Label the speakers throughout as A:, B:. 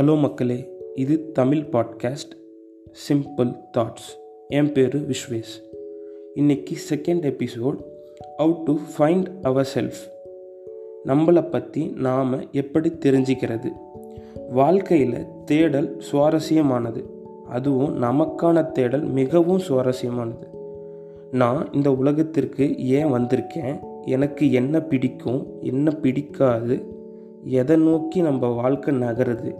A: Hello மக்களே இது Tamil podcast simple thoughts என் பேர் விஸ்வேஷ் இன்னைக்கு second episode out to find our self நம்மளை பற்றி நாம் எப்படி தெரிஞ்சுக்கிறது? வாழ்க்கையில் தேடல் சுவாரஸ்யமானது. அதுவும் நமக்கான தேடல் மிகவும் சுவாரஸ்யமானது. நான் இந்த உலகத்திற்கு ஏன் வந்திருக்கேன்? எனக்கு என்ன பிடிக்கும்? என்ன பிடிக்காது? எதை நோக்கி நம்ம வாழ்க்கை நகருது?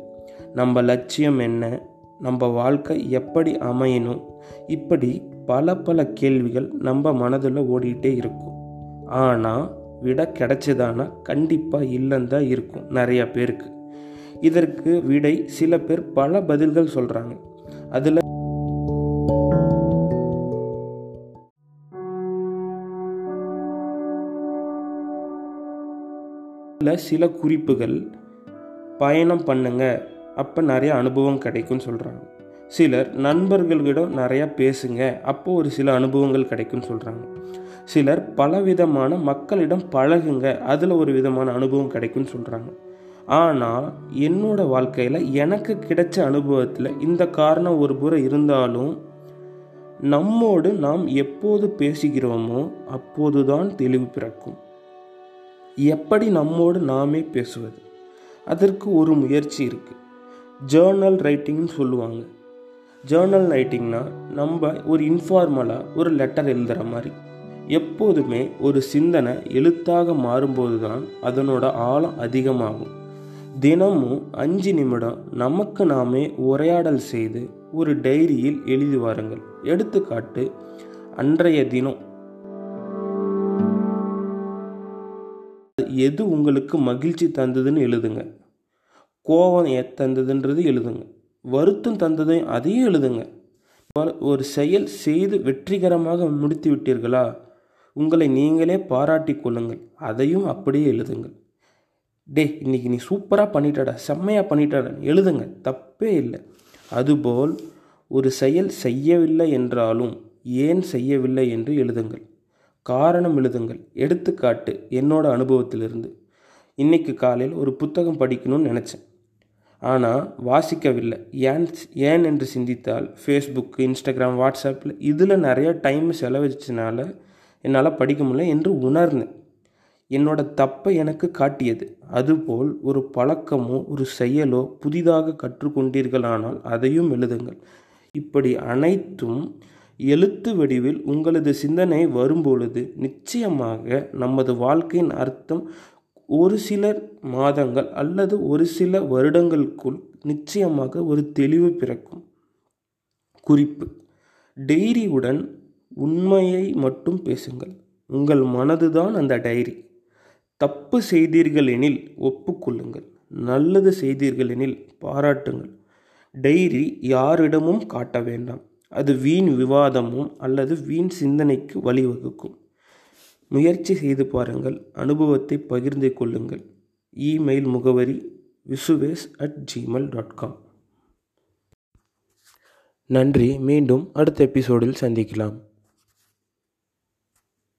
A: நம்ம லட்சியம் என்ன? நம்ம வாழ்க்கை எப்படி அமையணும்? இப்படி பல பல கேள்விகள் நம்ம மனதில் ஓடிக்கிட்டே இருக்கும். ஆனால் விட கிடைச்சதானா கண்டிப்பாக இல்லைன்னு தான் இருக்கும் நிறைய பேருக்கு. இதற்கு விடை சில பேர் பல பதில்கள் சொல்கிறாங்க அதில் சில குறிப்புகள் பயணம் பண்ணுங்கள் அப்போ நிறைய அனுபவம் கிடைக்கும்னு சொல்கிறாங்க சிலர் நண்பர்களிடம் நிறையா பேசுங்க அப்போ ஒரு சில அனுபவங்கள் கிடைக்கும்னு சொல்கிறாங்க சிலர் பலவிதமான மக்களிடம் பழகுங்க அதில் ஒரு விதமான அனுபவம் கிடைக்கும்னு சொல்கிறாங்க ஆனால் என்னோட வாழ்க்கையில் எனக்கு கிடைச்ச அனுபவத்தில் இந்த காரணம் ஒரு புறம் இருந்தாலும் நம்மோடு நாம் எப்போது பேசுகிறோமோ அப்போதுதான் தெளிவு பிறக்கும். எப்படி நம்மோடு நாமே பேசுவது? அதற்கு ஒரு முயற்சி இருக்குது ஜேர்னல் ரைட்டிங்னு சொல்லுவாங்க. ஜேர்னல் ரைட்டிங்னா நம்ம ஒரு இன்ஃபார்மலாக ஒரு லெட்டர் எழுதுகிற மாதிரி. எப்போதுமே ஒரு சிந்தனை எழுத்தாக மாறும்போது தான் அதனோட ஆழம் அதிகமாகும். தினமும் அஞ்சு நிமிடம் நமக்கு நாமே உரையாடல் செய்து ஒரு டைரியில் எழுதி வாருங்கள். எடுத்துக்காட்டு அன்றைய தினம். எது உங்களுக்கு மகிழ்ச்சி தந்ததுன்னு எழுதுங்க. கோபம் தந்ததுன்றது எழுதுங்க. வருத்தம் தந்ததையும் அதையும் எழுதுங்க. ஒரு செயல் செய்து வெற்றிகரமாக முடித்து விட்டீர்களா? உங்களை நீங்களே பாராட்டி கொள்ளுங்கள். அதையும் அப்படியே எழுதுங்கள். டே இன்னைக்கு நீ சூப்பராக பண்ணிட்டடா செம்மையாக பண்ணிட்டடா எழுதுங்க. தப்பே இல்லை. அதுபோல் ஒரு செயல் செய்யவில்லை என்றாலும் ஏன் செய்யவில்லை என்று எழுதுங்கள். காரணம் எழுதுங்கள். எடுத்துக்காட்டு என்னோட அனுபவத்திலிருந்து. இன்னைக்கு காலையில் ஒரு புத்தகம் படிக்கணும்னு நினச்சேன். ஆனால் வாசிக்கவில்லை. ஏன் ஏன் என்று சிந்தித்தால் ஃபேஸ்புக்கு இன்ஸ்டாகிராம் வாட்ஸ்அப்பில் இதில் நிறைய டைம் செலவழிச்சனால என்னால் படிக்க முடியல என்று உணர்ந்தேன். என்னோட தப்பை எனக்கு காட்டியது. அதுபோல் ஒரு பழக்கமோ ஒரு செயலோ புதிதாக கற்றுக்கொண்டீர்களானால் அதையும் எழுதுங்கள். இப்படி அனைத்தும் எழுத்து வடிவில் உங்களது சிந்தனை வரும்பொழுது நிச்சயமாக நமது வாழ்க்கையின் அர்த்தம் ஒரு சில மாதங்கள் அல்லது ஒரு சில வருடங்களுக்குள் நிச்சயமாக ஒரு தெளிவு பிறக்கும். குறிப்பு டைரியுடன் உண்மையை மட்டும் பேசுங்கள். உங்கள் மனதுதான் அந்த டைரி. தப்பு செய்தீர்கள் எனில் ஒப்புக்கொள்ளுங்கள். நல்லது செய்தீர்கள் எனில் பாராட்டுங்கள். டைரி யாரிடமும் காட்ட வேண்டாம். அது வீண் விவாதமும் அல்லது வீண் சிந்தனைக்கு வழிவகுக்கும். முயற்சி செய்து பாருங்கள் அனுபவத்தை பகிர்ந்து கொள்ளுங்கள். இமெயில் முகவரி Vishvesh at Gmail dot com நன்றி மீண்டும் அடுத்த எபிசோடில் சந்திக்கலாம்.